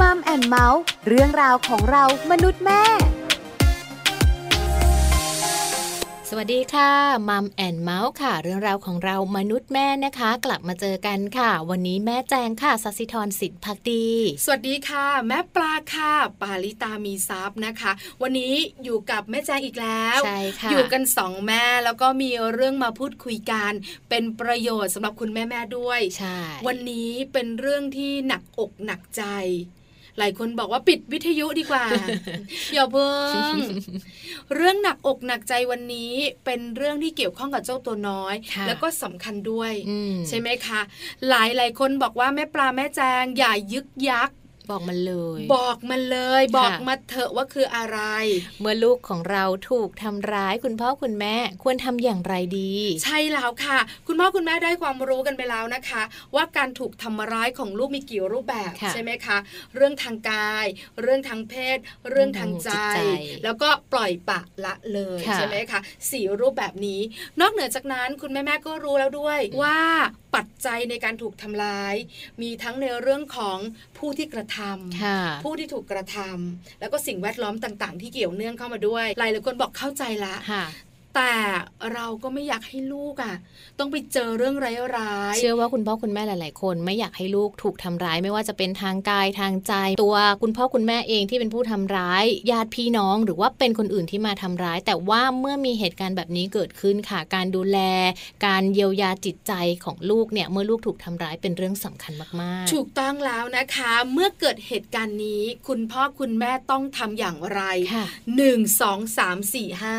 Mom and Mouth เรื่องราวของเรามนุษย์แม่ สวัสดีค่ะ Mom and Mouth ค่ะ เรื่องราวของเรามนุษย์แม่นะคะ กลับมาเจอกันค่ะ วันนี้แม่แจงค่ะสัสิธรสิทธิพักดี สวัสดีค่ะ แม่ปลาค่ะ ปาลิตามีทรัพย์นะคะ วันนี้อยู่กับแม่แจงอีกแล้วใช่ค่ะอยู่กันสองแม่แล้วก็มีเรื่องมาพูดคุยกัน เป็นประโยชน์สำหรับคุณแม่แม่ด้วย ใช่ วันนี้เป็นเรื่องที่หนักอกหนักใจ หลายคนบอกว่าปิดวิทยุดีกว่าอย่าเพิ่งเรื่องหนักอกหนักใจวันนี้เป็นเรื่องที่เกี่ยวข้องกับเจ้าตัวน้อย แล้วก็สำคัญด้วย ใช่ไหมคะ หลายหลายคนบอกว่าแม่ปลาแม่แจงอย่ายึกยัก บอกมันเลย บอกมันเลย บอกมาเถอะว่าคืออะไร เมื่อลูกของเราถูกทำร้ายคุณพ่อคุณแม่ควรทำอย่างไรดี ใช่แล้วค่ะ คุณพ่อคุณแม่ได้ความรู้กันไปแล้วนะคะ ว่าการถูกทำร้ายของลูกมีกี่รูปแบบใช่ไหมคะ เรื่องทางกาย เรื่องทางเพศ เรื่องทางใจ แล้วก็ปล่อยปะละเลยใช่ไหมคะสี่รูปแบบนี้ นอกเหนือจากนั้นคุณแม่แม่ก็รู้แล้วด้วยว่าปัจจัยในการถูกทำร้าย มีทั้งในเรื่องของผู้ที่กระทำผู้ที่ถูกกระทำแล้วก็สิ่งแวดล้อมต่าง ๆ ที่เกี่ยวเนื่องเข้ามาด้วยหลายหลายคนบอกเข้าใจละ แต่เราก็ไม่อยากให้ลูกอะ ต้องไปเจอเรื่องร้ายๆเชื่อว่าคุณพ่อคุณแม่หลาย ๆ คน ไม่อยากให้ลูกถูกทำร้ายไม่ว่าจะเป็นทางกายทางใจ ตัวคุณพ่อคุณแม่เองที่เป็นผู้ทำร้ายญาติพี่น้อง หรือว่าเป็นคนอื่นที่มาทำร้าย แต่ว่าเมื่อมีเหตุการณ์แบบนี้เกิดขึ้นค่ะ การดูแล การเยียวยาจิตใจของลูกเนี่ยเมื่อลูกถูกทำร้ายเป็นเรื่องสำคัญมากๆ ถูกต้องแล้วนะคะ เมื่อเกิดเหตุการณ์นี้ คุณพ่อคุณแม่ต้องทำอย่างไรหนึ่งสองสามสี่ห้า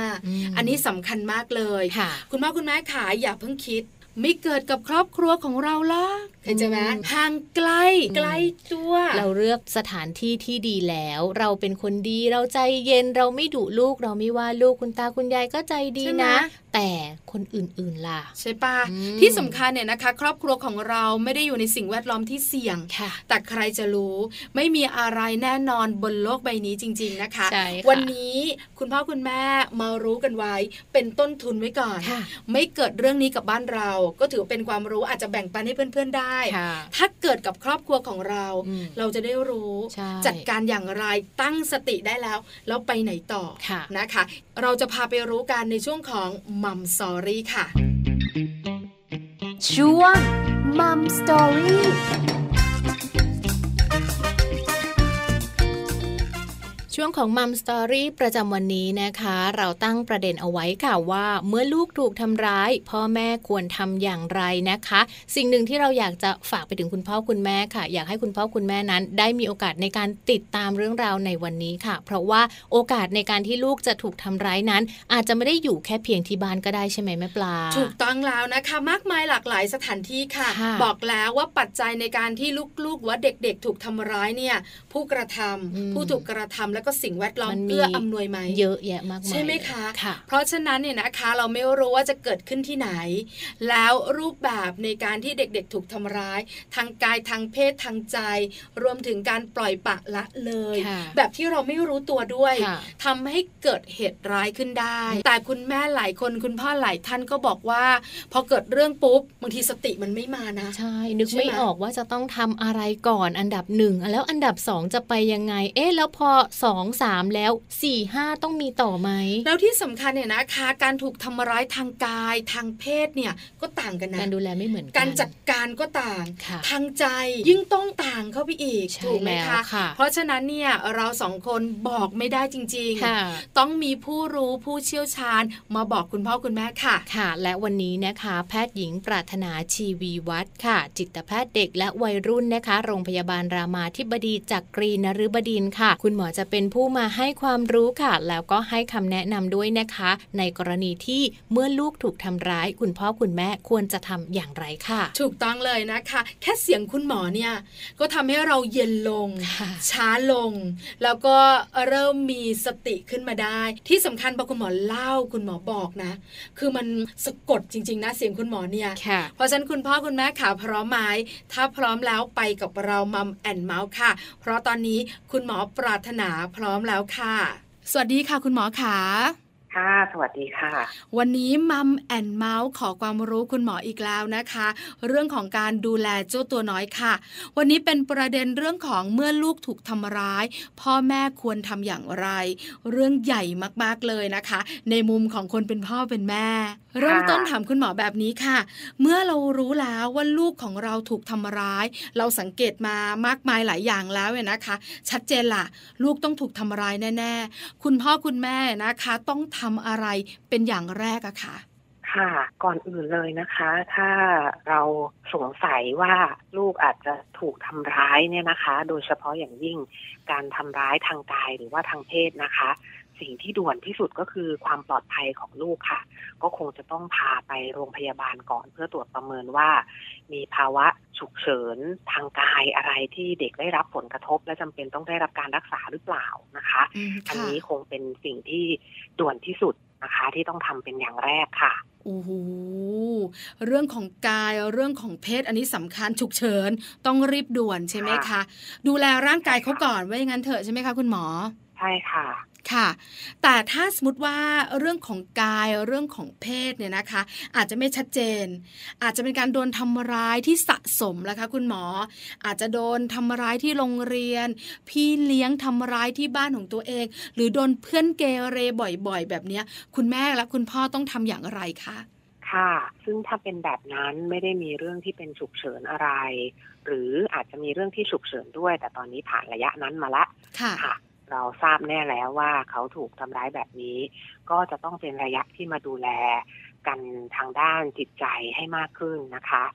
อันนี้สำคัญมากเลยคุณพ่อคุณแม่ขาอย่าเพิ่งคิดไม่เกิดกับครอบครัวของเราล่ะเห็นไหมห่างไกลใกล้ตัว เราเลือกสถานที่ที่ดีแล้ว เราเป็นคนดีเราใจเย็นเราไม่ดุลูก เราไม่ว่าลูกคุณตาคุณยายก็ใจดีนะ แต่คนอื่นๆล่ะ ใช่ปะที่สำคัญเนี่ยนะคะ ครอบครัวของเราไม่ได้อยู่ในสิ่งแวดล้อมที่เสี่ยงแต่ใครจะรู้ไม่มีอะไรแน่นอนบนโลกใบนี้จริง ๆนะคะ วันนี้คุณพ่อคุณแม่มารู้กันไว้ เป็นต้นทุนไว้ก่อน ไม่เกิดเรื่องนี้กับบ้านเรา ก็ถือเป็นความรู้อาจจะแบ่งปันให้เพื่อนๆได้ ถ้าเกิดกับครอบครัวของเรา เราจะได้รู้จัดการอย่างไรตั้งสติได้แล้ว แล้วไปไหนต่อนะคะ เราจะพาไปรู้กันในช่วงของมัมสอรี่ค่ะ ช่วง Mom Story ช่วงของ Mom Story ประจำวันนี้นะคะ เราตั้งประเด็นเอาไว้ค่ะว่า เมื่อลูกถูกทำร้าย พ่อแม่ควรทำอย่างไรนะคะ สิ่งหนึ่งที่เราอยากจะฝากไปถึงคุณพ่อคุณแม่ค่ะ อยากให้คุณพ่อคุณแม่นั้น ได้มีโอกาสในการติดตามเรื่องราวในวันนี้ค่ะ เพราะว่าโอกาสในการที่ลูกจะถูกทำร้ายนั้น อาจจะไม่ได้อยู่แค่เพียงที่บ้านก็ได้ใช่ไหมแม่ปลา ถูกต้องแล้วนะคะ มากมายหลากหลายสถานที่ค่ะ บอกแล้วว่าปัจจัยในการที่ลูกๆว่าเด็กๆ ถูกทำร้ายเนี่ยผู้กระทำผู้ถูกกระทำแล้วก็สิ่งแวดล้อมเอื้ออำนวยไหมเยอะแยะมากมายใช่ไหมคะคะเพราะฉะนั้นเนี่ยนะคะเราไม่รู้ว่าจะเกิดขึ้นที่ไหน แล้วรูปแบบในการที่เด็กๆถูกทำร้าย ทางกายทางเพศทางใจ รวมถึงการปล่อยปะละเลย แบบที่เราไม่รู้ตัวด้วยทำให้เกิดเหตุร้ายขึ้นได้ แต่คุณแม่หลายคนคุณพ่อหลายท่านก็บอกว่า พอเกิดเรื่องปุ๊บบางทีสติมันไม่มานะใช่นึกไม่ออกว่าจะต้องทำอะไรก่อนอันดับหนึ่งแล้วอันดับสองจะไปยังไง เอ๊ะแล้วพอสองสามแล้ว4ี่ห้าต้องมีต่อไหม แล้วที่สำคัญเนี่ยนะคะ การถูกทำร้ายทางกายทางเพศเนี่ยก็ต่างกันนะการดูแลไม่เหมือนกันการจัดการก็ต่าง ทางใจยิ่งต้องต่างเข้าไปอีกถูกไหมคะเพราะฉะนั้นเนี่ยเราสองคนบอกไม่ได้จริง ๆ ต้องมีผู้รู้ผู้เชี่ยวชาญมาบอกคุณพ่อคุณแม่ค่ะค่ะ และวันนี้นะคะ แพทย์หญิงปรารถนาชีวีวัฒน์ค่ะ จิตแพทย์เด็กและวัยรุ่นนะคะ โรงพยาบาลรามาธิบดีจากกรีนฤบดินค่ะ คุณหมอจะเป็นผู้มาให้ความรู้ค่ะ แล้วก็ให้คำแนะนำด้วยนะคะ ในกรณีที่เมื่อลูกถูกทำร้าย คุณพ่อคุณแม่ควรจะทำอย่างไรค่ะ ถูกต้องเลยนะคะ แค่เสียงคุณหมอเนี่ยก็ทำให้เราเย็นลง ช้าลง แล้วก็เริ่มมีสติขึ้นมาได้ ที่สำคัญพอคุณหมอเล่าคุณหมอบอกนะ คือมันสะกดจริง ๆ นะเสียงคุณหมอเนี่ยเพราะฉะนั้นคุณพ่อคุณแม่ขาพร้อมไหมถ้าพร้อมแล้วไปกับเรา Mom and Mouth ค่ะ เพราะตอนนี้คุณหมอปรารถนาพร้อมแล้วค่ะ สวัสดีค่ะคุณหมอขา ค่ะ สวัสดีค่ะ วันนี้ Mom and Mouth ขอความรู้คุณหมออีกแล้วนะคะ เรื่องของการดูแลเจ้าตัวน้อยค่ะ วันนี้เป็นประเด็นเรื่องของเมื่อลูกถูกทำร้าย พ่อแม่ควรทำอย่างไร เรื่องใหญ่มากๆเลยนะคะ ในมุมของคนเป็นพ่อเป็นแม่ เริ่มต้นถามคุณหมอแบบนี้ค่ะ เมื่อเรารู้แล้วว่าลูกของเราถูกทำร้าย เราสังเกตมามากมายหลายอย่างแล้วเนี่ยนะคะ ชัดเจนล่ะลูกต้องถูกทำร้ายแน่ ๆ คุณพ่อคุณแม่นะคะ ต้องททำอะไรเป็นอย่างแรกอะค่ะค่ะก่อนอื่นเลยนะคะ ถ้าเราสงสัยว่าลูกอาจจะถูกทำร้ายเนี่ยนะคะ โดยเฉพาะอย่างยิ่งการทำร้ายทางกายหรือว่าทางเพศนะคะ สิ่งที่ด่วนที่สุดก็คือความปลอดภัยของลูกค่ะ ก็คงจะต้องพาไปโรงพยาบาลก่อนเพื่อตรวจประเมินว่า มีภาวะ ฉุกเฉินทางกายอะไรที่เด็กได้รับผลกระทบ และจำเป็นต้องได้รับการรักษาหรือเปล่านะคะ อันนี้คงเป็นสิ่งที่ด่วนที่สุดนะคะ ที่ต้องทำเป็นอย่างแรกค่ะโอ้โหเรื่องของกายเรื่องของเพศอันนี้สำคัญฉุกเฉินต้องรีบด่วนใช่ไหมคะ ดูแลร่างกายเขาก่อนว่าอย่างนั้นเถอะใช่ไหมคะคุณหมอ ใช่ค่ะ ค่ะ แต่ถ้าสมมติว่าเรื่องของกายเรื่องของเพศเนี่ยนะคะ อาจจะไม่ชัดเจน อาจจะเป็นการโดนทำร้ายที่สะสมแล้วคะ คุณหมอ อาจจะโดนทำร้ายที่โรงเรียน พี่เลี้ยงทำร้ายที่บ้านของตัวเอง หรือโดนเพื่อนเกเรบ่อยๆ แบบนี้คุณแม่และคุณพ่อต้องทำอย่างไรคะค่ะ ซึ่งถ้าเป็นแบบนั้นไม่ได้มีเรื่องที่เป็นฉุกเฉินอะไร หรืออาจจะมีเรื่องที่ฉุกเฉินด้วย แต่ตอนนี้ผ่านระยะนั้นมาละค่ะคะ เราทราบแน่แล้วว่าเขาถูกทำร้ายแบบนี้ ก็จะต้องเป็นระยะที่มาดูแลกันทางด้านจิตใจให้มากขึ้นนะคะ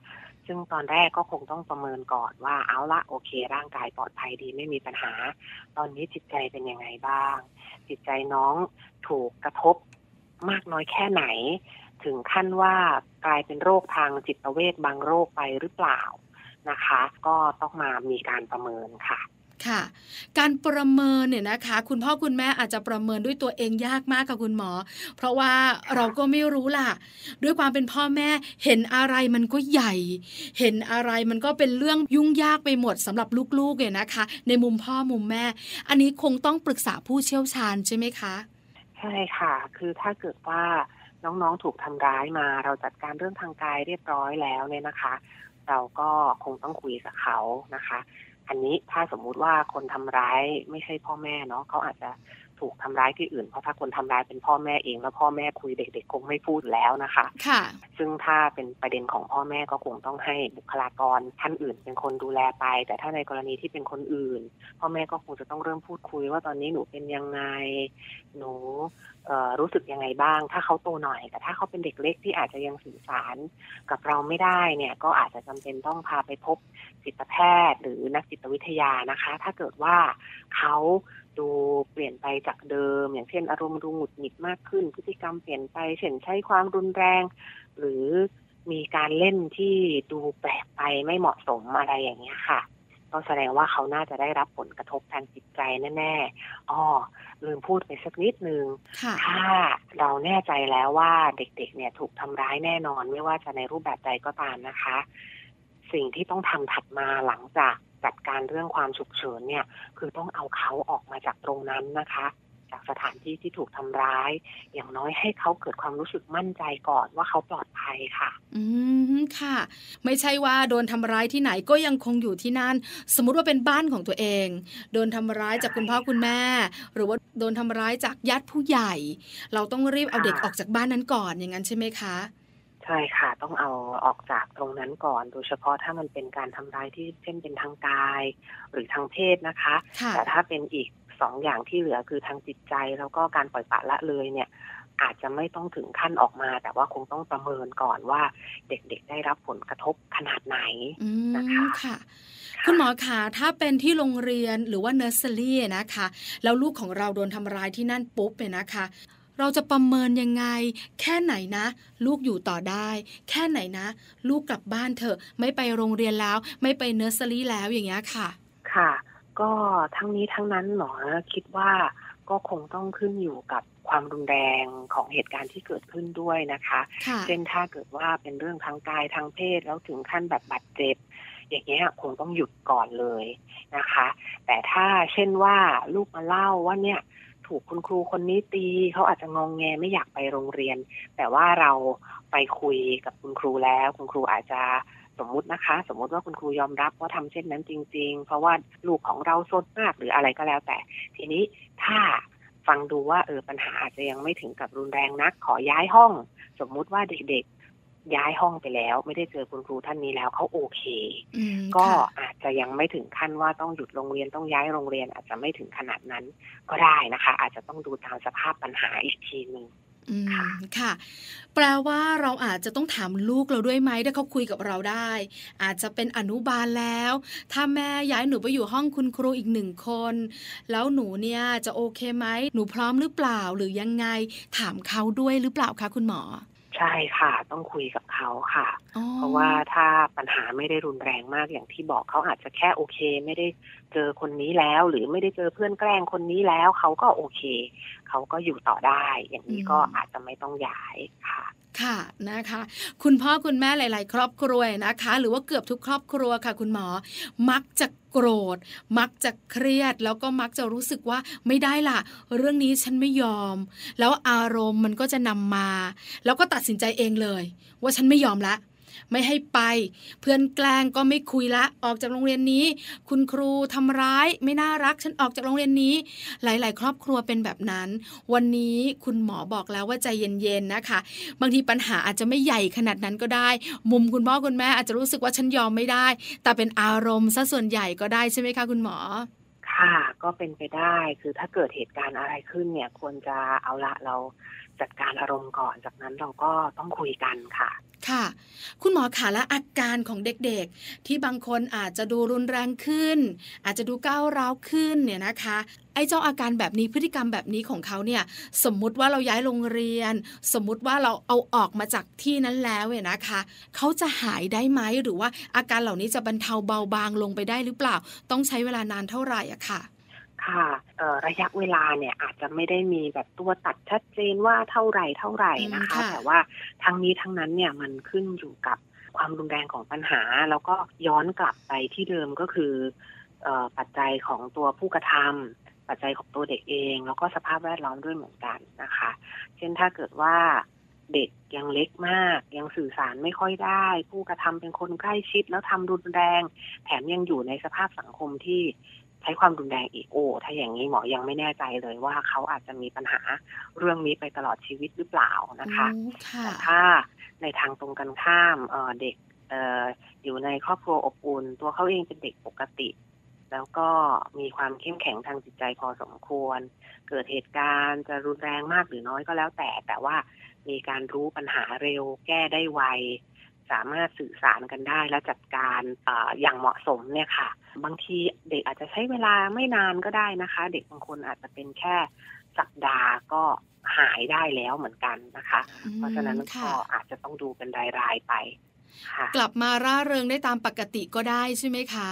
ซึ่งตอนแรกก็คงต้องประเมินก่อนว่าเอาละโอเค ร่างกายปลอดภัยดีไม่มีปัญหา ตอนนี้จิตใจเป็นยังไงบ้าง จิตใจน้องถูกกระทบมากน้อยแค่ไหน ถึงขั้นว่ากลายเป็นโรคทางจิตเวชบางโรคไปหรือเปล่านะคะ ก็ต้องมามีการประเมินค่ะ ค่ะ การประเมินเนี่ยนะคะ คุณพ่อคุณแม่อาจจะประเมินด้วยตัวเองยากมากกับคุณหมอ เพราะว่าเราก็ไม่รู้ล่ะ ด้วยความเป็นพ่อแม่เห็นอะไรมันก็ใหญ่ เห็นอะไรมันก็เป็นเรื่องยุ่งยากไปหมดสำหรับลูกๆเนี่ยนะคะ ในมุมพ่อมุมแม่ อันนี้คงต้องปรึกษาผู้เชี่ยวชาญใช่ไหมคะใช่ค่ะ คือถ้าเกิดว่าน้องๆถูกทำร้ายมา เราจัดการเรื่องทางกายเรียบร้อยแล้วเนี่ยนะคะ เราก็คงต้องคุยกับเขานะคะ อันนี้ถ้าสมมุติว่าคนทำร้ายไม่ใช่พ่อแม่เนาะเขาอาจจะ ถูกทำร้ายที่อื่น เพราะถ้าคนทำร้ายเป็นพ่อแม่เองแล้วพ่อแม่คุยเด็กๆคงไม่พูดแล้วนะคะค่ะ ซึ่งถ้าเป็นประเด็นของพ่อแม่ก็คงต้องให้บุคลากรท่านอื่น เป็นคนดูแลไป แต่ถ้าในกรณีที่เป็นคนอื่น พ่อแม่ก็คงจะต้องเริ่มพูดคุย ว่าตอนนี้หนูเป็นยังไงหนูรู้สึกยังไงบ้าง ถ้าเขาโตหน่อย แต่ถ้าเขาเป็นเด็กเล็กที่อาจจะยังสื่อสารกับเราไม่ได้เนี่ยก็อาจจะจำเป็นต้องพาไปพบจิตแพทย์หรือนักจิตวิทยานะคะ ถ้าเกิดว่าเขา ดูเปลี่ยนไปจากเดิม อย่างเช่น อารมณ์ดูหงุดหงิดมากขึ้น พฤติกรรมเปลี่ยนไปเช่นใช้ความรุนแรง หรือมีการเล่นที่ดูแปลกไปไม่เหมาะสมอะไรอย่างเงี้ยค่ะก็แสดงว่าเขาน่าจะได้รับผลกระทบทางจิตใจแน่ๆอ๋อลืมพูดไปสักนิดนึง ถ้าเราแน่ใจแล้วว่าเด็กๆ เนี่ยถูกทำร้ายแน่นอน ไม่ว่าจะในรูปแบบใดก็ตามนะคะ สิ่งที่ต้องทำถัดมาหลังจาก จัดการเรื่องความฉุกเฉินเนี่ย คือต้องเอาเขาออกมาจากตรงนั้นนะคะ จากสถานที่ที่ถูกทำร้าย อย่างน้อยให้เขาเกิดความรู้สึกมั่นใจก่อนว่าเขาปลอดภัยค่ะ อืมค่ะ ไม่ใช่ว่าโดนทำร้ายที่ไหนก็ยังคงอยู่ที่นั่น สมมุติว่าเป็นบ้านของตัวเอง โดนทำร้ายจากคุณพ่อคุณแม่ หรือว่าโดนทำร้ายจากญาติผู้ใหญ่ เราต้องรีบเอาเด็กออกจากบ้านนั้นก่อนอย่างนั้นใช่ไหมคะใช่ค่ะ ต้องเอาออกจากตรงนั้นก่อน โดยเฉพาะถ้ามันเป็นการทำร้ายที่เช่นเป็นทางกาย หรือทางเพศนะคะ แต่ถ้าเป็นอีกสองอย่างที่เหลือคือทางจิตใจ แล้วก็การปล่อยปละละเลยเนี่ย อาจจะไม่ต้องถึงขั้นออกมา แต่ว่าคงต้องประเมินก่อนว่าเด็กๆได้รับผลกระทบขนาดไหนนะคะค่ะ คุณหมอคะถ้าเป็นที่โรงเรียนหรือว่าเนอร์เซอรี่นะคะ แล้วลูกของเราโดนทำร้ายที่นั่นปุ๊บเนี่ยนะคะ เราจะประเมินยังไง แค่ไหนนะ ลูกอยู่ต่อได้ แค่ไหนนะ ลูกกลับบ้านเถอะ ไม่ไปโรงเรียนแล้ว ไม่ไปเนอร์เซอรี่แล้วอย่างเงี้ยค่ะ ค่ะ ก็ทั้งนี้ทั้งนั้นหมอคิดว่าก็คงต้องขึ้นอยู่กับความรุนแรงของเหตุการณ์ที่เกิดขึ้นด้วยนะคะเช่นถ้าเกิดว่าเป็นเรื่องทางกายทางเพศแล้วถึงขั้นแบบบาดเจ็บ อย่างเงี้ยคงต้องหยุดก่อนเลยนะคะ แต่ถ้าเช่นว่าลูกมาเล่าว่าเนี่ย ถูกคุณครูคนนี้ตีเขาอาจจะงองแงไม่อยากไปโรงเรียน แต่ว่าเราไปคุยกับคุณครูแล้ว คุณครูอาจจะสมมุตินะคะ สมมุติว่าคุณครูยอมรับว่าทำเช่นนั้นจริง ๆ เพราะว่าลูกของเราซนมากหรืออะไรก็แล้วแต่ ทีนี้ถ้าฟังดูว่าเออปัญหาอาจจะยังไม่ถึงกับรุนแรงนักขอย้ายห้อง สมมุติว่าเด็กๆ ย้ายห้องไปแล้ว ไม่ได้เจอคุณครูท่านนี้แล้วเขาโอเค ก็อาจจะยังไม่ถึงขั้นว่าต้องหยุดโรงเรียนต้องย้ายโรงเรียน อาจจะไม่ถึงขนาดนั้นก็ได้นะคะ อาจจะต้องดูตามสภาพปัญหาอีกทีหนึ่งอืมค่ะ แปลว่าเราอาจจะต้องถามลูกเราด้วยไหมถ้าเขาคุยกับเราได้ อาจจะเป็นอนุบาลแล้ว ถ้าแม่ย้ายหนูไปอยู่ห้องคุณครูอีกหนึ่งคน แล้วหนูเนี่ยจะโอเคไหมหนูพร้อมหรือเปล่าหรือยังไง ถามเขาด้วยหรือเปล่าคะคุณหมอใช่ค่ะ ต้องคุยกับเขาค่ะ เพราะว่าถ้าปัญหาไม่ได้รุนแรงมากอย่างที่บอกเขาอาจจะแค่โอเค ไม่ได้ เจอคนนี้แล้ว หรือไม่ได้เจอเพื่อนแกล้งคนนี้แล้วเขาก็โอเคเขาก็อยู่ต่อได้ อย่างนี้ก็อาจจะไม่ต้องย้ายค่ะค่ะนะคะ คุณพ่อคุณแม่หลาย ๆ ครอบครัวนะคะ หรือว่าเกือบทุกครอบครัวค่ะ คุณหมอ มักจะโกรธ มักจะเครียด แล้วก็มักจะรู้สึกว่าไม่ได้ล่ะ เรื่องนี้ฉันไม่ยอม แล้วอารมณ์มันก็จะนำมา แล้วก็ตัดสินใจเองเลย ว่าฉันไม่ยอมละ ไม่ให้ไป เพื่อนแกล้งก็ไม่คุยละออกจากโรงเรียนนี้ คุณครูทำร้ายไม่น่ารักฉันออกจากโรงเรียนนี้ หลาย ๆ ครอบครัวเป็นแบบนั้น วันนี้คุณหมอบอกแล้วว่าใจเย็นๆนะคะ บางทีปัญหาอาจจะไม่ใหญ่ขนาดนั้นก็ได้ มุมคุณพ่อคุณแม่อาจจะรู้สึกว่าฉันยอมไม่ได้ แต่เป็นอารมณ์ซะส่วนใหญ่ก็ได้ใช่ไหมคะคุณหมอค่ะก็เป็นไปได้คือถ้าเกิดเหตุการณ์อะไรขึ้นเนี่ยควรจะเอาละเรา จัดการอารมณ์ก่อน จากนั้นเราก็ต้องคุยกันค่ะ ค่ะ คุณหมอขาและอาการของเด็กๆ ที่บางคนอาจจะดูรุนแรงขึ้น อาจจะดูก้าวร้าวขึ้นเนี่ยนะคะ ไอ้เจ้าอาการแบบนี้พฤติกรรมแบบนี้ของเขาเนี่ย สมมุติว่าเราย้ายโรงเรียน สมมุติว่าเราเอาออกมาจากที่นั้นแล้วเนี่ยนะคะ เขาจะหายได้ไหมหรือว่าอาการเหล่านี้จะบรรเทาเบาบางลงไปได้หรือเปล่า ต้องใช้เวลานานเท่าไหร่อะค่ะ ค่ะระยะเวลาเนี่ยอาจจะไม่ได้มีแบบตัวตัดชัดเจนว่าเท่าไหร่เท่าไหร่นะคะ แต่ว่าทั้งนี้ทั้งนั้นเนี่ยมันขึ้นอยู่กับความรุนแรงของปัญหา แล้วก็ย้อนกลับไปที่เดิมก็คือปัจจัยของตัวผู้กระทำปัจจัยของตัวเด็กเอง แล้วก็สภาพแวดล้อมด้วยเหมือนกันนะคะ เช่นถ้าเกิดว่าเด็กยังเล็กมาก ยังสื่อสารไม่ค่อยได้ ผู้กระทำเป็นคนใกล้ชิดแล้วทำรุนแรง แถมยังอยู่ในสภาพสังคมที่ ใช้ความรุนแรงอีกโอ้ถ้าอย่างนี้หมอยังไม่แน่ใจเลยว่าเขาอาจจะมีปัญหาเรื่องนี้ไปตลอดชีวิตหรือเปล่านะคะแต่ถ้าในทางตรงกันข้ามเด็กอยู่ในครอบครัวอบอุ่น ตัวเขาเองเป็นเด็กปกติ แล้วก็มีความเข้มแข็งทางจิตใจพอสมควร เกิดเหตุการณ์จะรุนแรงมากหรือน้อยก็แล้วแต่ แต่ว่ามีการรู้ปัญหาเร็วแก้ได้ไว สามารถสื่อสารกันได้ และจัดการออย่างเหมาะสมเนี่ยค่ะ บางทีเด็กอาจจะใช้เวลาไม่นานก็ได้นะคะ เด็กบางคนอาจจะเป็นแค่สัปดาห์ก็หายได้แล้วเหมือนกันนะคะ เพราะฉะนั้นก็อาจจะต้องดูเป็นรายๆไปกลับมาร่าเริงได้ตามปกติก็ได้ใช่ไหมคะ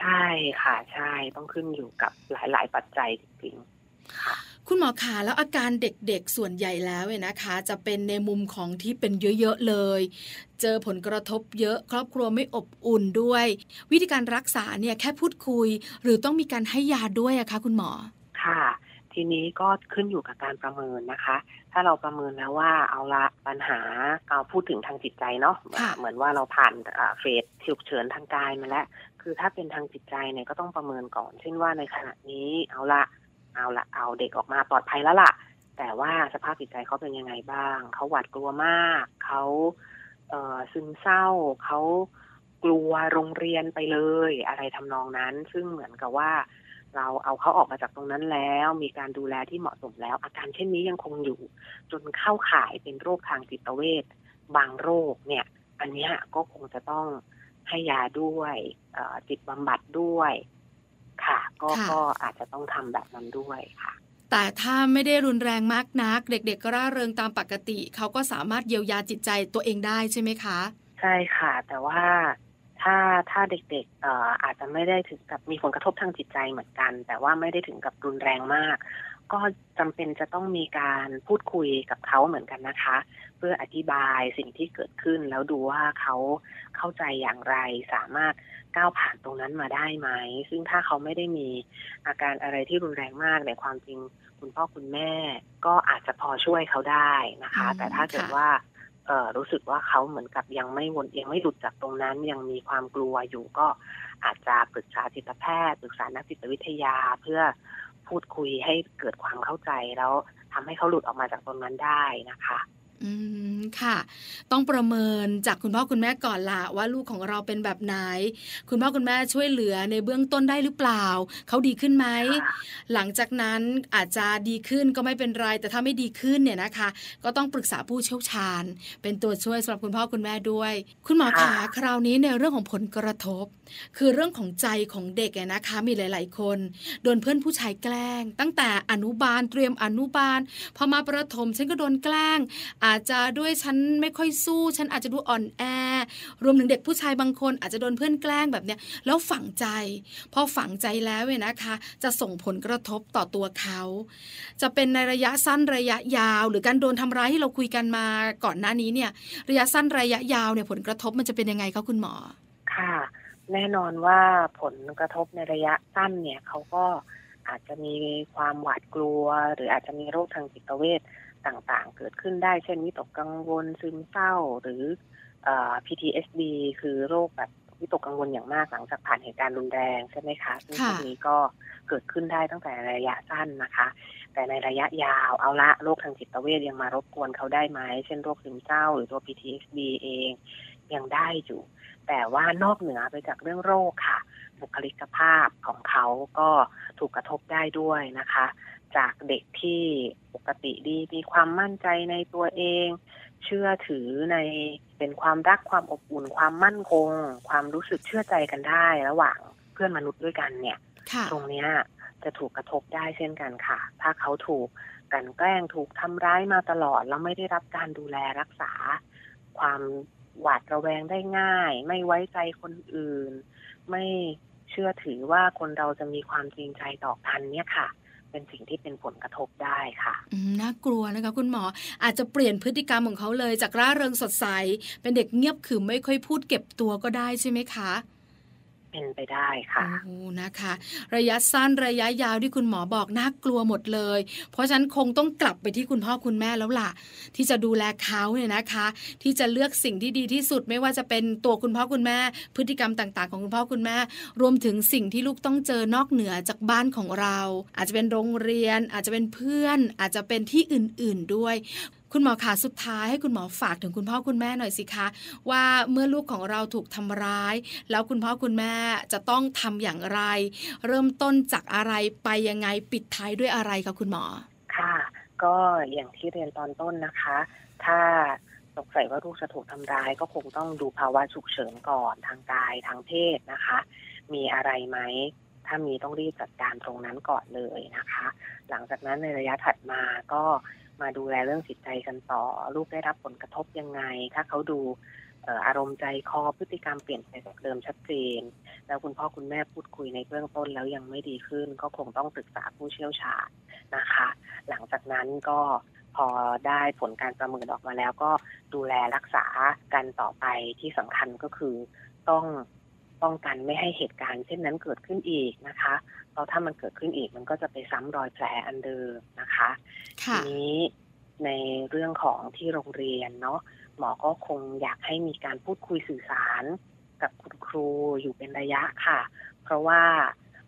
ใช่ค่ะใช่ต้องขึ้นอยู่กับหลาย ๆ ปัจจัยจริงๆค่ะ คุณหมอขาแล้วอาการเด็กๆส่วนใหญ่แล้วเนี่ยนะคะ จะเป็นในมุมของที่เป็นเยอะๆเลย เจอผลกระทบเยอะครอบครัวไม่อบอุ่นด้วย วิธีการรักษาเนี่ยแค่พูดคุย หรือต้องมีการให้ยาด้วยอะคะคุณหมอค่ะ ทีนี้ก็ขึ้นอยู่กับการประเมินนะคะ ถ้าเราประเมินแล้วว่าเอาละปัญหาเอาพูดถึงทางจิตใจเนาะเหมือนว่าเราผ่านเฟสฉุกเฉินทางกายมาแล้วคือถ้าเป็นทางจิตใจเนี่ยก็ต้องประเมินก่อน เช่นว่าในขณะนี้เอาละ เอาละเอาเด็กออกมาปลอดภัยแล้วล่ะ แต่ว่าสภาพจิตใจเขาเป็นยังไงบ้าง เขาหวาดกลัวมากเขาเออซึมเศร้าเขากลัวโรงเรียนไปเลย อะไรทำนองนั้น ซึ่งเหมือนกับว่าเราเอาเขาออกมาจากตรงนั้นแล้ว มีการดูแลที่เหมาะสมแล้ว อาการเช่นนี้ยังคงอยู่ จนเข้าข่ายเป็นโรคทางจิตเวชบางโรคเนี่ย อันนี้ก็คงจะต้องให้ยาด้วยจิตบำบัดด้วย ก็ก็อาจจะต้องทำแบบนั้นด้วยค่ะ แต่ถ้าไม่ได้รุนแรงมากนัก เด็กๆก็ร่าเริงตามปกติ เขาก็สามารถเยียวยาจิตใจตัวเองได้ใช่ไหมคะ ใช่ค่ะ แต่ว่า ถ้าถ้าเด็กๆเอ่ออาจจะไม่ได้ถึงกับมีผลกระทบทางจิตใจเหมือนกัน แต่ว่าไม่ได้ถึงกับรุนแรงมาก ก็จำเป็นจะต้องมีการพูดคุยกับเขาเหมือนกันนะคะ เพื่ออธิบายสิ่งที่เกิดขึ้นแล้วดูว่าเขาเข้าใจอย่างไรสามารถก้าวผ่านตรงนั้นมาได้ไหม ซึ่งถ้าเขาไม่ได้มีอาการอะไรที่รุนแรงมากในความจริงคุณพ่อคุณแม่ ก็อาจจะพอช่วยเขาได้นะคะ แต่ถ้าเกิดว่าเออ รู้สึกว่าเขาเหมือนกับยังไม่วนยังไม่หลุดจากตรงนั้น ยังมีความกลัวอยู่ก็อาจจะปรึกษาจิตแพทย์ปรึกษานักจิตวิทยาเพื่อพูดคุยให้เกิดความเข้าใจแล้วทำให้เขาหลุดออกมาจากตรงนั้นได้นะคะ อืมค่ะ ต้องประเมินจากคุณพ่อคุณแม่ก่อนละว่าลูกของเราเป็นแบบไหน คุณพ่อคุณแม่ช่วยเหลือในเบื้องต้นได้หรือเปล่า เขาดีขึ้นไหม หลังจากนั้นอาจจะดีขึ้นก็ไม่เป็นไร แต่ถ้าไม่ดีขึ้นเนี่ยนะคะ ก็ต้องปรึกษาผู้เชี่ยวชาญ เป็นตัวช่วยสำหรับคุณพ่อคุณแม่ด้วย คุณหมอขาคราวนี้ในเรื่องของผลกระทบ คือเรื่องของใจของเด็กนะคะ มีหลาย ๆ คนโดนเพื่อนผู้ชายแกล้ง ตั้งแต่อนุบาลเตรียมอนุบาลพอมาประถมฉันก็โดนแกล้งอาจจะด้วยฉันไม่ค่อยสู้ ฉันอาจจะดูอ่อนแอ รวมถึงเด็กผู้ชายบางคน อาจจะโดนเพื่อนแกล้งแบบเนี้ยแล้วฝังใจ พอฝังใจแล้วเนี่ยนะคะ จะส่งผลกระทบต่อตัวเขา จะเป็นในระยะสั้นระยะยาว หรือการโดนทำร้ายที่เราคุยกันมาก่อนหน้านี้เนี่ย ระยะสั้นระยะยาวเนี่ยผลกระทบมันจะเป็นยังไงคะคุณหมอ ค่ะ แน่นอนว่าผลกระทบในระยะสั้นเนี่ยเขาก็อาจจะมีความหวาดกลัว หรืออาจจะมีโรคทางจิตเวช ต่างๆ เกิดขึ้นได้ เช่นวิตกกังวลซึมเศร้าหรือ PTSD คือโรคแบบวิตกกังวลอย่างมากหลังจากผ่านเหตุการณ์รุนแรงใช่ไหมคะซึ่งพวกนี้ก็เกิดขึ้นได้ตั้งแต่ระยะสั้นนะคะ แต่ในระยะยาวเอาละโรคทางจิตเวชยังมารบกวนเขาได้ไหม เช่นโรคซึมเศร้า หรือตัว PTSD เองยังได้อยู่ แต่ว่านอกเหนือไปจากเรื่องโรคค่ะ บุคลิกภาพของเขาก็ถูกกระทบได้ด้วยนะคะ จากเด็กที่ปกติดีมีความมั่นใจในตัวเอง เชื่อถือในเป็นความรักความอบอุ่น ความมั่นคง ความรู้สึกเชื่อใจกันได้ ระหว่างเพื่อนมนุษย์ด้วยกันเนี่ย ตรงนี้จะถูกกระทบได้เช่นกันค่ะ ถ้าเขาถูกกันแกล้งถูกทำร้ายมาตลอด แล้วไม่ได้รับการดูแลรักษา ความหวาดระแวงได้ง่าย ไม่ไว้ใจคนอื่น ไม่เชื่อถือว่าคนเราจะมีความจริงใจต่อกันเนี่ยค่ะ เป็นสิ่งที่เป็นผลกระทบได้ค่ะน่ากลัวนะคะคุณหมออาจจะเปลี่ยนพฤติกรรมของเขาเลยจากร่าเริงสดใส เป็นเด็กเงียบขึมไม่ค่อยพูดเก็บตัวก็ได้ใช่ไหมคะ เป็นไปได้ค่ะโอ้นะคะ ระยะสั้นระยะยาวที่คุณหมอบอกน่ากลัวหมดเลย เพราะฉะนั้นคงต้องกลับไปที่คุณพ่อคุณแม่แล้วล่ะ ที่จะดูแลเขาเนี่ยนะคะ ที่จะเลือกสิ่งที่ดีที่สุดไม่ว่าจะเป็นตัวคุณพ่อคุณแม่ พฤติกรรมต่าง ๆ ของคุณพ่อคุณแม่ รวมถึงสิ่งที่ลูกต้องเจอนอกเหนือจากบ้านของเรา อาจจะเป็นโรงเรียน อาจจะเป็นเพื่อน อาจจะเป็นที่อื่น ๆด้วย คุณหมอขาสุดท้ายให้คุณหมอฝากถึงคุณพ่อคุณแม่หน่อยสิคะ ว่าเมื่อลูกของเราถูกทำร้าย แล้วคุณพ่อคุณแม่จะต้องทำอย่างไร เริ่มต้นจากอะไรไปยังไงปิดท้ายด้วยอะไรคะคุณหมอค่ะ ก็อย่างที่เรียนตอนต้นนะคะ ถ้าสงสัยว่าลูกจะถูกทำร้าย ก็คงต้องดูภาวะฉุกเฉินก่อนทางกายทางเพศนะคะ มีอะไรไหมถ้ามีต้องรีบจัดการตรงนั้นก่อนเลยนะคะ หลังจากนั้นในระยะถัดมาก็ มาดูแลเรื่องจิตใจกันต่อ ลูกได้รับผลกระทบยังไง ถ้าเขาดูอารมณ์ใจคอพฤติกรรมเปลี่ยนไปจากเดิมชัดเจน แล้วคุณพ่อคุณแม่พูดคุยในเบื้องต้นแล้วยังไม่ดีขึ้น ก็คงต้องปรึกษาผู้เชี่ยวชาญนะคะ หลังจากนั้นก็พอได้ผลการประเมินออกมาแล้วก็ดูแลรักษากันต่อไปที่สำคัญก็คือต้องป้องกันไม่ให้เหตุการณ์เช่นนั้นเกิดขึ้นอีกนะคะ เพราะถ้ามันเกิดขึ้นอีกมันก็จะไปซ้ำรอยแผลอันเดิมนะคะทีนี้ในเรื่องของที่โรงเรียนเนาะหมอก็คงอยากให้มีการพูดคุยสื่อสารกับคุณครูอยู่เป็นระยะค่ะ เพราะว่า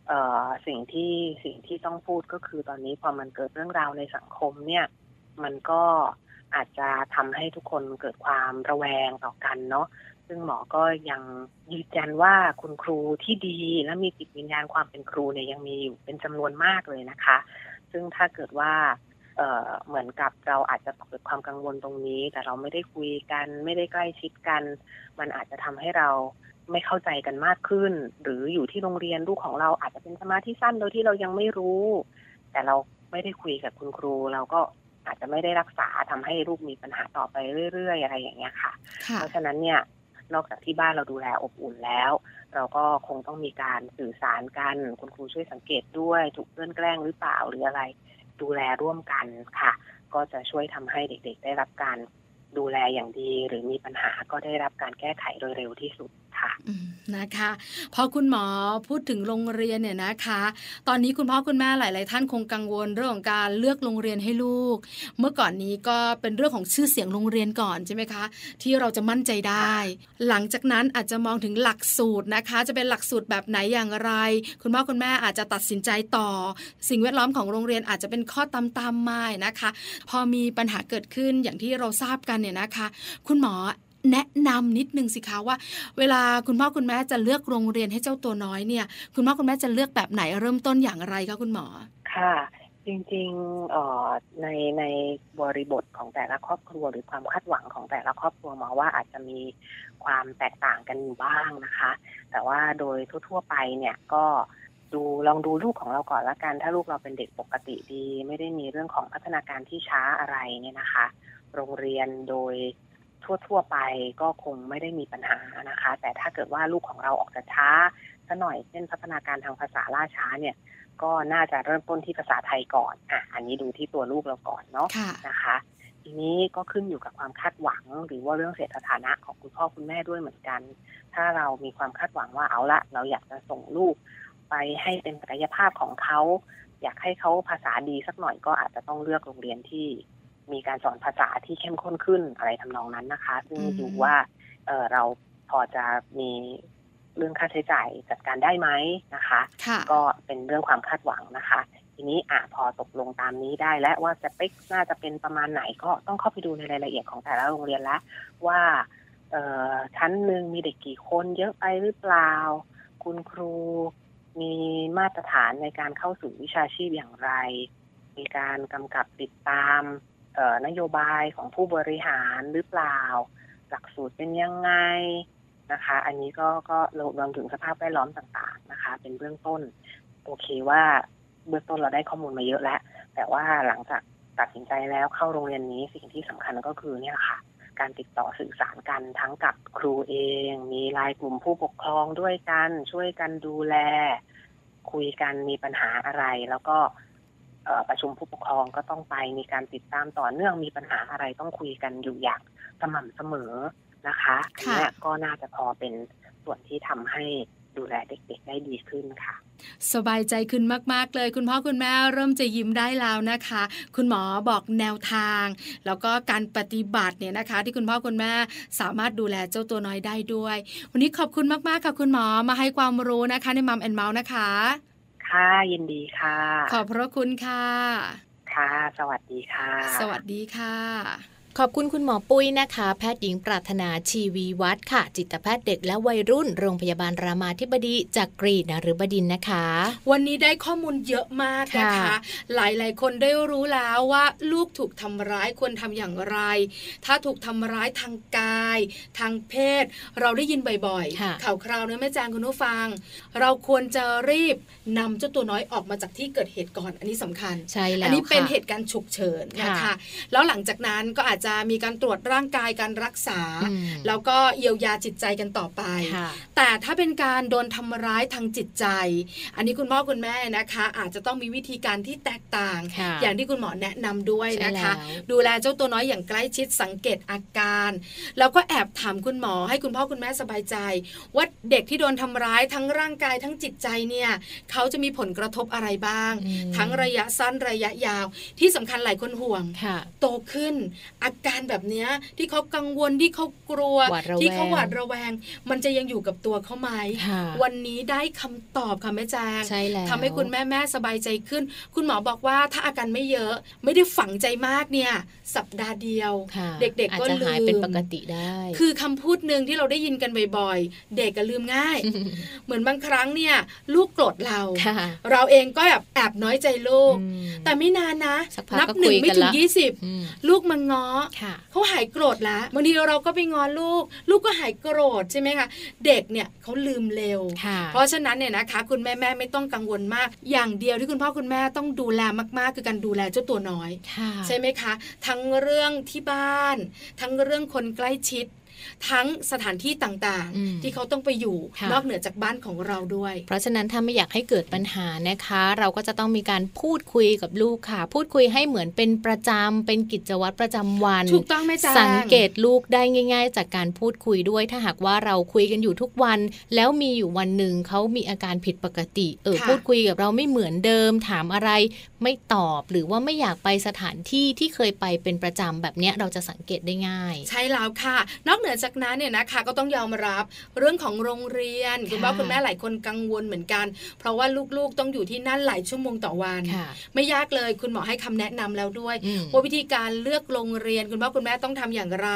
เออสิ่งที่สิ่งที่ต้องพูดก็คือตอนนี้พอมันเกิดเรื่องราวในสังคมเนี่ย มันก็อาจจะทำให้ทุกคนเกิดความระแวงต่อกันเนาะ ซึ่งหมอก็ยังยืนยันว่าคุณครูที่ดีและมีจิตวิญญาณความเป็นครูเนี่ยยังมีอยู่เป็นจำนวนมากเลยนะคะ ซึ่งถ้าเกิดว่าเเหมือนกับเราอาจจะเกิดความกังวลตรงนี้ แต่เราไม่ได้คุยกัน ไม่ได้ใกล้ชิดกัน มันอาจจะทำให้เราไม่เข้าใจกันมากขึ้น หรืออยู่ที่โรงเรียนลูกของเราอาจจะเป็นสมาธิสั้นโดยที่เรายังไม่รู้ แต่เราไม่ได้คุยกับคุณครู เราก็อาจจะไม่ได้รักษาทำให้ลูกมีปัญหาต่อไปเรื่อย ๆ อะไรอย่างเงี้ยค่ะ เพราะฉะนั้นเนี่ย นอกจากที่บ้านเราดูแลอบอุ่นแล้ว เราก็คงต้องมีการสื่อสารกัน คุณครูช่วยสังเกตด้วย ถูกเพื่อนแกล้งหรือเปล่าหรืออะไร ดูแลร่วมกันค่ะ ก็จะช่วยทำให้เด็กๆ ได้รับการดูแลอย่างดี หรือมีปัญหาก็ได้รับการแก้ไขโดยเร็วที่สุด ค่ะนะคะ พอคุณหมอพูดถึงโรงเรียนเนี่ยนะคะ ตอนนี้คุณพ่อคุณแม่หลาย ๆ ท่านคงกังวลเรื่องของการเลือกโรงเรียนให้ลูก เมื่อก่อนนี้ก็เป็นเรื่องของชื่อเสียงโรงเรียนก่อนใช่ไหมคะ ที่เราจะมั่นใจได้ หลังจากนั้นอาจจะมองถึงหลักสูตรนะคะ จะเป็นหลักสูตรแบบไหนอย่างไร คุณพ่อคุณแม่อาจจะตัดสินใจต่อ สิ่งแวดล้อมของโรงเรียนอาจจะเป็นข้อตามตามมานะคะ พอมีปัญหาเกิดขึ้นอย่างที่เราทราบกันเนี่ยนะคะ คุณหมอ แนะนำนิดนึงสิคะว่า เวลาคุณพ่อคุณแม่จะเลือกโรงเรียนให้เจ้าตัวน้อยเนี่ยคุณพ่อคุณแม่จะเลือกแบบไหนเริ่มต้นอย่างไรคะคุณหมอค่ะจริงๆในในบริบทของแต่ละครอบครัวหรือความคาดหวังของแต่ละครอบครัวหมอว่าอาจจะมีความแตกต่างกันอยู่บ้างนะคะ แต่ว่าโดยทั่ว ๆ ไปเนี่ยก็ดูลองดูลูกของเราก่อนละกันถ้าลูกเราเป็นเด็กปกติดี ไม่ได้มีเรื่องของพัฒนาการที่ช้าอะไรเนี่ยนะคะ โรงเรียนโดย ทั่ว ๆ ไปก็คงไม่ได้มีปัญหานะคะ แต่ถ้าเกิดว่าลูกของเราออกจะช้าสัหน่อยเช่นพัฒนาการทางภาษาล่าช้าเนี่ย ก็น่าจะเริ่มต้นที่ภาษาไทยก่อนอะอันนี้ดูที่ตัวลูกเราก่อนเนาะนะคะ ทีนี้ก็ขึ้นอยู่กับความคาดหวัง หรือว่าเรื่องเศรษฐฐานะของคุณพ่อคุณแม่ด้วยเหมือนกัน ถ้าเรามีความคาดหวังว่าเอาละเราอยากจะส่งลูก ไปให้เป็นศักยภาพของเขาอยากให้เขาภาษาดีสักหน่อยก็อาจจะต้องเลือกโรงเรียนที่ มีการสอนภาษาที่เข้มข้นขึ้นอะไรทำนองนั้นนะคะ ซึ่งดูว่าเเราพอจะมีเรื่องค่าใช้จ่ายจัดการได้ไหมนะคะคะ ก็เป็นเรื่องความคาดหวังนะคะ ทีนี้อะพอตกลงตามนี้ได้และว่าสเปคน่าจะเป็นประมาณไหนก็ต้องเข้าไปดูในรายละเอียดของแต่ละโรงเรียนละว่าเออชั้นหนึ่งมีเด็กกี่คนเยอะไปหรือเปล่า คุณครูมีมาตรฐานในการเข้าสู่วิชาชีพอย่างไร มีการกำกับติดตาม นโยบายของผู้บริหารหรือเปล่า หลักสูตรเป็นยังไงนะคะ อันนี้ก็ก็รวมถึงสภาพแวดล้อมต่างๆนะคะ เป็นเบื้องต้น โอเคว่าเบื้องต้นเราได้ข้อมูลมาเยอะแล้ว แต่ว่าหลังจากตัดสินใจแล้วเข้าโรงเรียนนี้สิ่งที่สำคัญก็คือเนี่ยค่ะ การติดต่อสื่อสารกันทั้งกับครูเอง มีรายกลุ่มผู้ปกครองด้วยกัน ช่วยกันดูแล คุยกันมีปัญหาอะไรแล้วก็ ประชุมผู้ปกครองก็ต้องไปมีการติดตามต่อเนื่องมีปัญหาอะไรต้องคุยกันอยู่อย่างสม่ำเสมอนะคะอันนี้ก็น่าจะพอเป็นส่วนที่ทำให้ดูแลเด็กๆได้ดีขึ้นค่ะ สบายใจขึ้นมาก ๆ เลย คุณพ่อคุณแม่เริ่มจะยิ้มได้แล้วนะคะ คุณหมอบอกแนวทาง แล้วก็การปฏิบัติเนี่ยนะคะ ที่คุณพ่อคุณแม่สามารถดูแลเจ้าตัวน้อยได้ด้วย วันนี้ขอบคุณมาก ๆ ค่ะ คุณหมอมาให้ความรู้นะคะในมัมแอนเมาส์นะคะ ค่ะยินดีค่ะ ขอบพระคุณค่ะ ค่ะ สวัสดีค่ะ สวัสดีค่ะ ขอบคุณคุณหมอปุ้ยนะคะ แพทย์หญิงปรารถนาชีวีวัฒค่ะ จิตแพทย์เด็กและวัยรุ่น โรงพยาบาลรามาธิบดีจากกรีนหรือบดินนะคะ วันนี้ได้ข้อมูลเยอะมากนะคะ หลายๆ คนได้รู้แล้วว่าลูกถูกทำร้ายควรทำอย่างไร ถ้าถูกทำร้ายทางกาย ทางเพศ เราได้ยินบ่อยๆข่าวคราวเนื้อแม่จางคุณผู้ฟัง เราควรจะรีบนำเจ้าตัวน้อยออกมาจากที่เกิดเหตุก่อน อันนี้สำคัญใช่แล้วอันนี้เป็นเหตุการณ์ฉุกเฉินนะคะ แล้วหลังจากนั้นก็อาจจะมีการตรวจร่างกายการรักษา แล้วก็เยียวยาจิตใจกันต่อไป แต่ถ้าเป็นการโดนทำร้ายทางจิตใจ อันนี้คุณพ่อคุณแม่นะคะ อาจจะต้องมีวิธีการที่แตกต่าง อย่างที่คุณหมอแนะนำด้วยนะคะ ดูแลเจ้าตัวน้อยอย่างใกล้ชิดสังเกตอาการ แล้วก็แอบถามคุณหมอให้คุณพ่อคุณแม่สบายใจ ว่าเด็กที่โดนทำร้ายทั้งร่างกายทั้งจิตใจเนี่ยเขาจะมีผลกระทบอะไรบ้าง ทั้งระยะสั้นระยะยาว ที่สำคัญหลายคนห่วงโตขึ้นอาการแบบนี้ที่เขากังวลที่เขากลัวที่เขาหวาดระแวง มันจะยังอยู่กับตัวเขาไหมวันนี้ได้คำตอบค่ะแม่แจงทำให้คุณแม่แม่สบายใจขึ้น คุณหมอบอกว่าถ้าอาการไม่เยอะ ไม่ได้ฝังใจมากเนี่ย สัปดาห์เดียว เด็กๆก็ลืมเป็นปกติได้ คือคำพูดหนึ่งที่เราได้ยินกันบ่อยๆ เด็กก็ลืมง่าย เหมือนบางครั้งเนี่ยลูกโกรธเรา เราเองก็แบบแอบน้อยใจลูก แต่ไม่นานนะ นับหนึ่งไม่ถึงยี่สิบลูกมาง้อเขาหายโกรธแล้วบางทีเราก็ไปงอนลูก ลูกก็หายโกรธใช่ไหมคะเด็กเนี่ยเขาลืมเร็ว เพราะฉะนั้นเนี่ยนะคะ คุณแม่แม่ไม่ต้องกังวลมาก อย่างเดียวที่คุณพ่อคุณแม่ต้องดูแลมากๆ คือการดูแลเจ้าตัวน้อย ใช่ไหมคะ ทั้งเรื่องที่บ้าน ทั้งเรื่องคนใกล้ชิด ทั้งสถานที่ต่างๆ ที่เขาต้องไปอยู่นอกเหนือจากบ้านของเราด้วย เพราะฉะนั้นถ้าไม่อยากให้เกิดปัญหานะคะ เราก็จะต้องมีการพูดคุยกับลูกค่ะ พูดคุยให้เหมือนเป็นประจำเป็นกิจวัตรประจำวันถูกต้องไหมจ๊ะสังเกตลูกได้ง่าย ๆ จากการพูดคุยด้วย ถ้าหากว่าเราคุยกันอยู่ทุกวัน แล้วมีอยู่วันหนึ่งเขามีอาการผิดปกติ เออพูดคุยกับเราไม่เหมือนเดิมถามอะไร ไม่ตอบหรือว่าไม่อยากไปสถานที่ที่เคยไปเป็นประจำแบบนี้เราจะสังเกตได้ง่าย ใช่แล้วค่ะ นอกเหนือจากนั้นเนี่ยนะคะก็ต้องยอมรับเรื่องของโรงเรียนคุณพ่อคุณแม่หลายคนกังวลเหมือนกัน เพราะว่าลูกๆต้องอยู่ที่นั่นหลายชั่วโมงต่อวัน ไม่ยากเลยคุณหมอให้คำแนะนำแล้วด้วยว่าวิธีการเลือกโรงเรียนคุณพ่อคุณแม่ต้องทำอย่างไร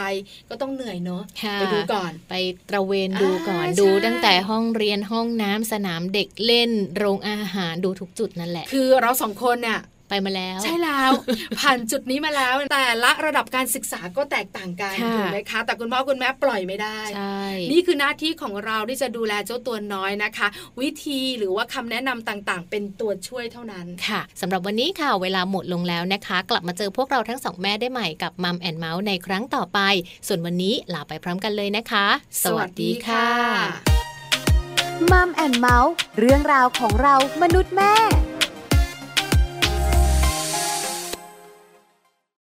ก็ต้องเหนื่อยเนาะไปดูก่อนไปตระเวนดูก่อนดูตั้งแต่ห้องเรียนห้องน้ำสนามเด็กเล่นโรงอาหารดูทุกจุดนั่นแหละ คือเราสองคนเนี่ย ไปมาแล้ว ใช่แล้ว ผ่านจุดนี้มาแล้ว แต่ละระดับการศึกษาก็แตกต่างกันถูกไหมคะ แต่คุณพ่อคุณแม่ปล่อยไม่ได้ใช่นี่คือหน้าที่ของเราที่จะดูแลเจ้าตัวน้อยนะคะ วิธีหรือว่าคำแนะนำต่างๆ เป็นตัวช่วยเท่านั้นค่ะสำหรับวันนี้ค่ะ เวลาหมดลงแล้วนะคะ กลับมาเจอพวกเราทั้งสองแม่ได้ใหม่กับมัมแอนเมาส์ในครั้งต่อไป ส่วนวันนี้ลาไปพร้อมกันเลยนะคะ สวัสดีค่ะมัมแอนเมาส์เรื่องราวของเรามนุษย์แม่